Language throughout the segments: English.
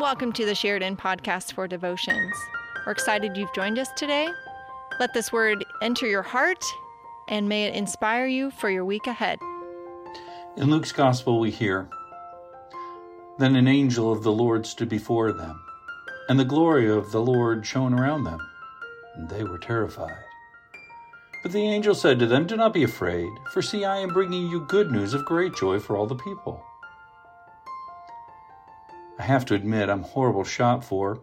Welcome to the Sheridan Podcast for Devotions. We're excited you've joined us today. Let this word enter your heart and may it inspire you for your week ahead. In Luke's Gospel, we hear Then an angel of the Lord stood before them, and the glory of the Lord shone around them, and they were terrified. But the angel said to them, Do not be afraid, for see, I am bringing you good news of great joy for all the people. I have to admit, I'm horrible shot for.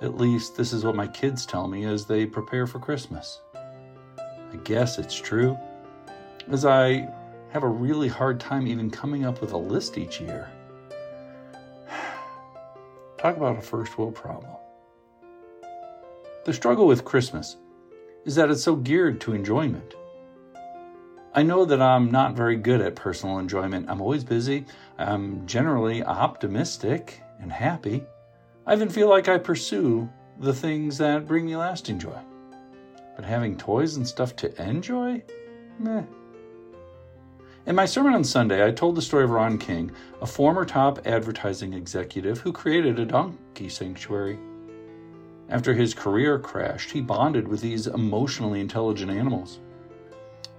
At least, this is what my kids tell me as they prepare for Christmas. I guess it's true, as I have a really hard time even coming up with a list each year. Talk about a first world problem. The struggle with Christmas is that it's so geared to enjoyment. I know that I'm not very good at personal enjoyment. I'm always busy. I'm generally optimistic and happy. I even feel like I pursue the things that bring me lasting joy. But having toys and stuff to enjoy? Meh. In my sermon on Sunday, I told the story of Ron King, a former top advertising executive who created a donkey sanctuary. After his career crashed, he bonded with these emotionally intelligent animals.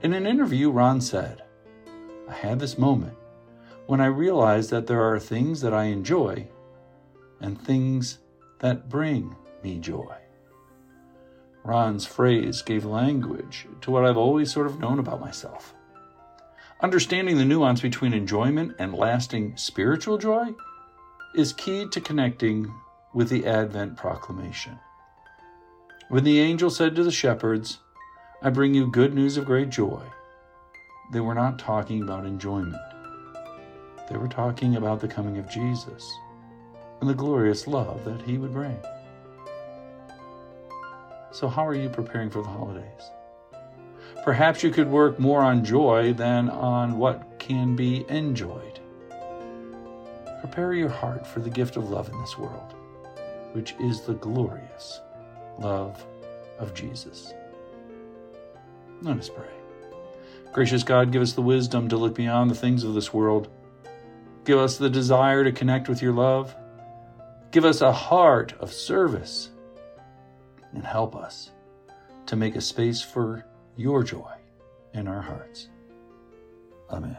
In an interview, Ron said, I had this moment when I realized that there are things that I enjoy and things that bring me joy. Ron's phrase gave language to what I've always sort of known about myself. Understanding the nuance between enjoyment and lasting spiritual joy is key to connecting with the Advent proclamation. When the angel said to the shepherds, I bring you good news of great joy, they were not talking about enjoyment. They were talking about the coming of Jesus and the glorious love that he would bring. So, how are you preparing for the holidays? Perhaps you could work more on joy than on what can be enjoyed. Prepare your heart for the gift of love in this world, which is the glorious love of Jesus. Let us pray. Gracious God, give us the wisdom to look beyond the things of this world. Give us the desire to connect with your love. Give us a heart of service and help us to make a space for your joy in our hearts. Amen.